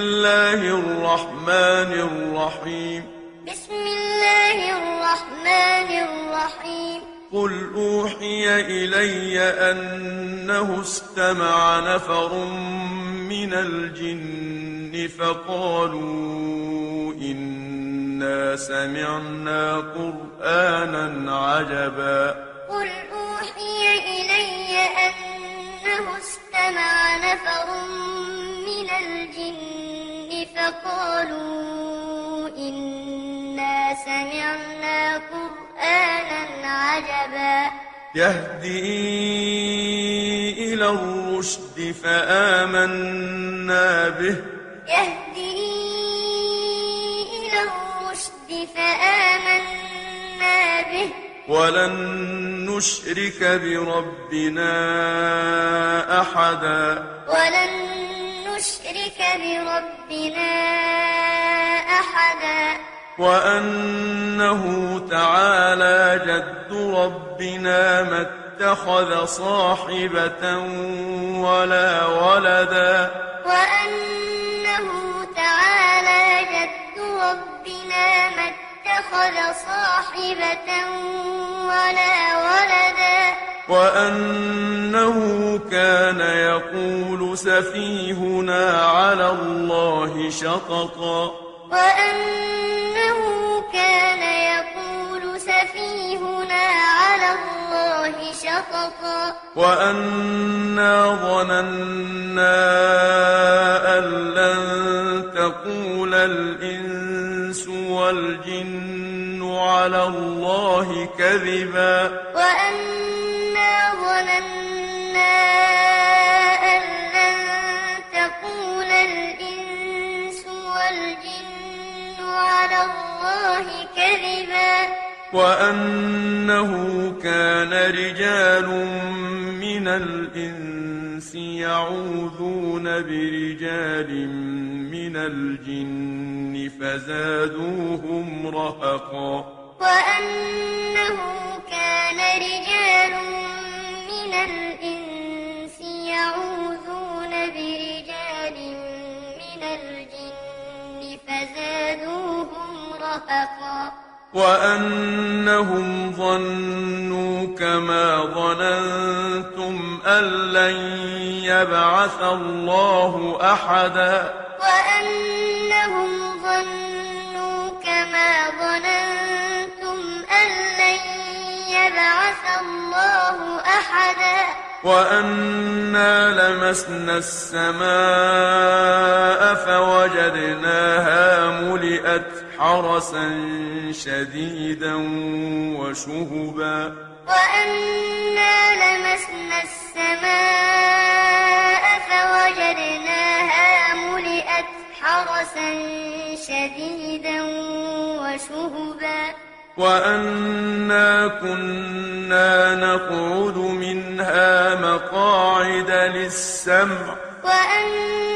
الله الرحمن الرحيم. بسم الله الرحمن الرحيم. قل أوحي إلي أنه استمع نفر من الجن فقالوا إنا سمعنا قرآنا عجبا. قل أوحي إلي أنه استمع نفر من الجن فقالوا إنا سمعنا قرآنا عجبا يهدي إلى الرشد فآمنا به. يهدي إلى الرشد فآمنا به. ولن نشرك بربنا أحدا. ولن نشرك بربنا أحدا. وأنه تعالى جد ربنا ما اتخذ صاحبة ولا ولدا. وأنه تعالى جد ربنا ما اتخذ صاحبة ولا ولدا. وأنه كان يقول سفيهنا على الله شططا. وأنه كان يقول سفيهنا على الله شططا. وأنا ظننا أن لن تقول الإنس والجن على الله كذبا. وأنا الله كذبا. وأنه كان رجال من الإنس يعوذون برجال من الجن فزادوهم رهقا. وأنه كان رجال من الإنس يعوذون وأنهم ظنوا كما ظننتم أن لن يبعث الله أحدا. وأنهم ظنوا كما ظننتم أن لن يبعث الله أحدا. وأنا لمسنا السماء فوجدناها ملئت حرسا شديدا وشهبا. وأنا لمسنا السماء فوجدناها ملئت حرسا شديدا وشهبا. وأنا كنا نقعد منها مقاعد للسمع. وأنا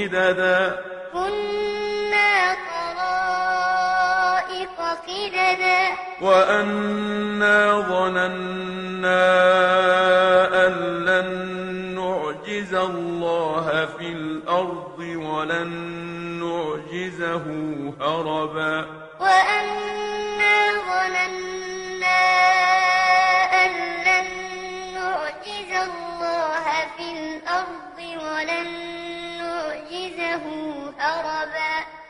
قددا. كنا طرائق قددا. وأنا ظننا أن لن نعجز الله في الأرض ولن نعجزه هربا. وأنا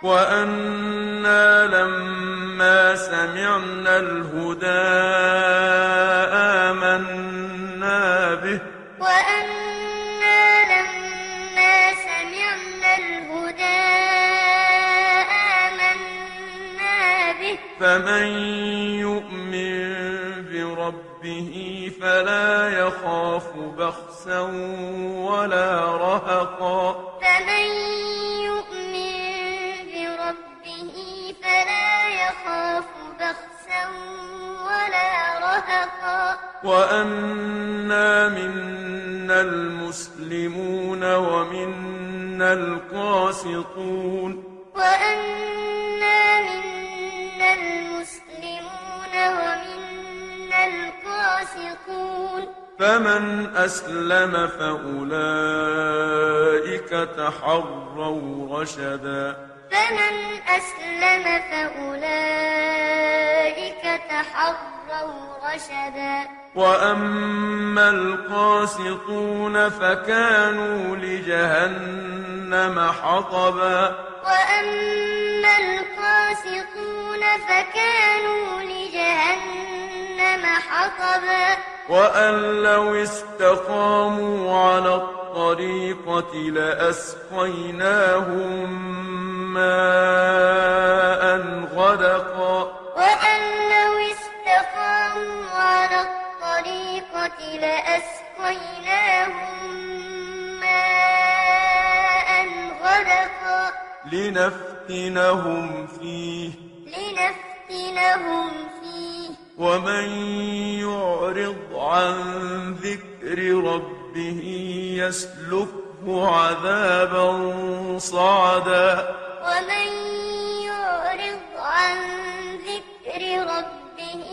وأنا لما سمعنا الهدى آمنا به. وأنا لما سمعنا الهدى آمنا به. فمن يؤمن بربه فلا يخاف بخسا ولا رهقا. فمن وأنا منا المسلمون ومنا القاسطون. وأنا منا المسلمون ومنا القاسطون. فمن أسلم فأولئك تحروا رشدا. فمن أسلم فأولئك تحروا رشدا. وأما القاسطون فكانوا لجهنم حطبا. وأما القاسطون فكانوا لجهنم حطبا. وأن لو استقاموا على الطريقة لأسقيناهم ماء غدقا. لنفتنهم فيه. لنفتنهم فيه. ومن يعرض عن ذكر ربه يسلكه عذابا صعدا. ومن يعرض عن ذكر ربه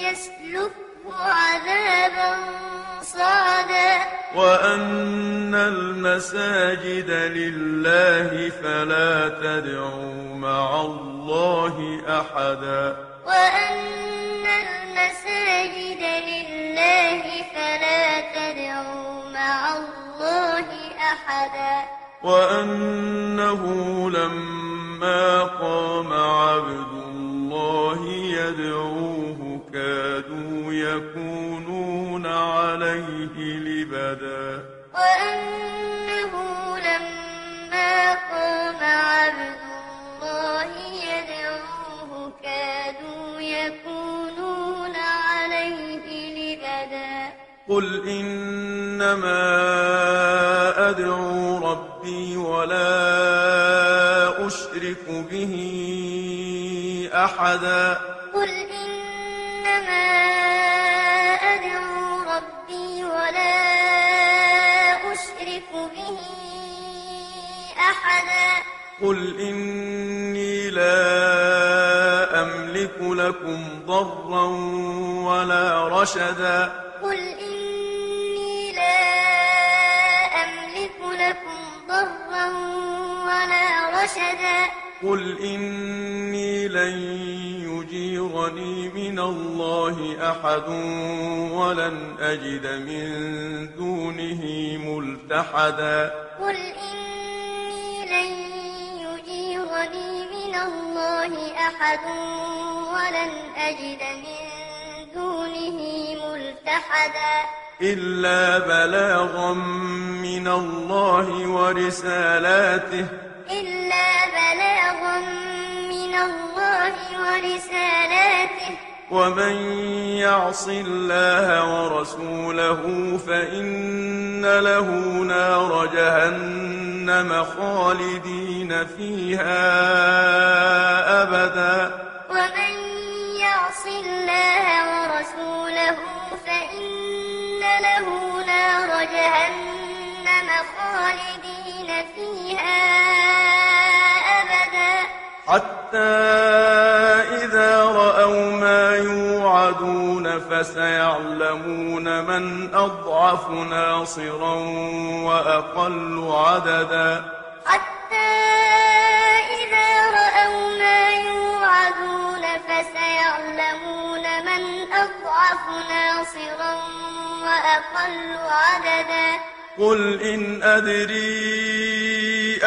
يسلكه عذابا صعدا وأن المساجد لله فلا تدعوا مع الله أحدا. وأن المساجد لله فلا تدعوا مع الله أحدا. وأنه لما قام عبد الله يدعوه كادوا يكونون عليه لبدا. وأنه لما قام عبد الله يدعوه كادوا يكونون عليه لبدا. قل إنما أدعو ربي ولا أشرك به أحدا. قل إني لا أملك لكم ضرا ولا رشدا. قل إني لا أملك لكم ضرا ولا رشدا. قل إني لن يجيرني من الله أحد ولن أجد من دونه ملتحدا. قل إني من الله أحد ولن أجد من دونه ملتحدا. إلا بلاغا من الله ورسالاته. إلا بلاغا من الله ورسالاته. ومن يعص الله ورسوله فإن له نار جهنم. خالدين فيها أبدا. ومن يعص الله ورسوله فإن له نار جهنم خالدين فيها أبدا. حتى إذا رأوا ما يوعدون فسيعلمون من أضعف ناصرا وأقل عددا. حتى إذا رأوا ما يوعدون فسيعلمون من أضعف ناصرا وأقل عددا. قل إن أدري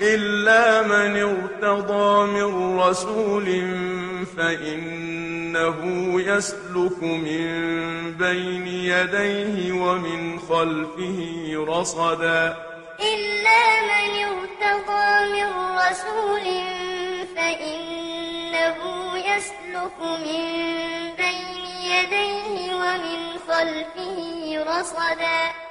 إلا من ارتضى من رسول فإنه يسلك من بين يديه ومن خلفه رصدا. إلا من ارتضى من رسول فإنه يسلك من بين يديه ومن خلفه رصدا.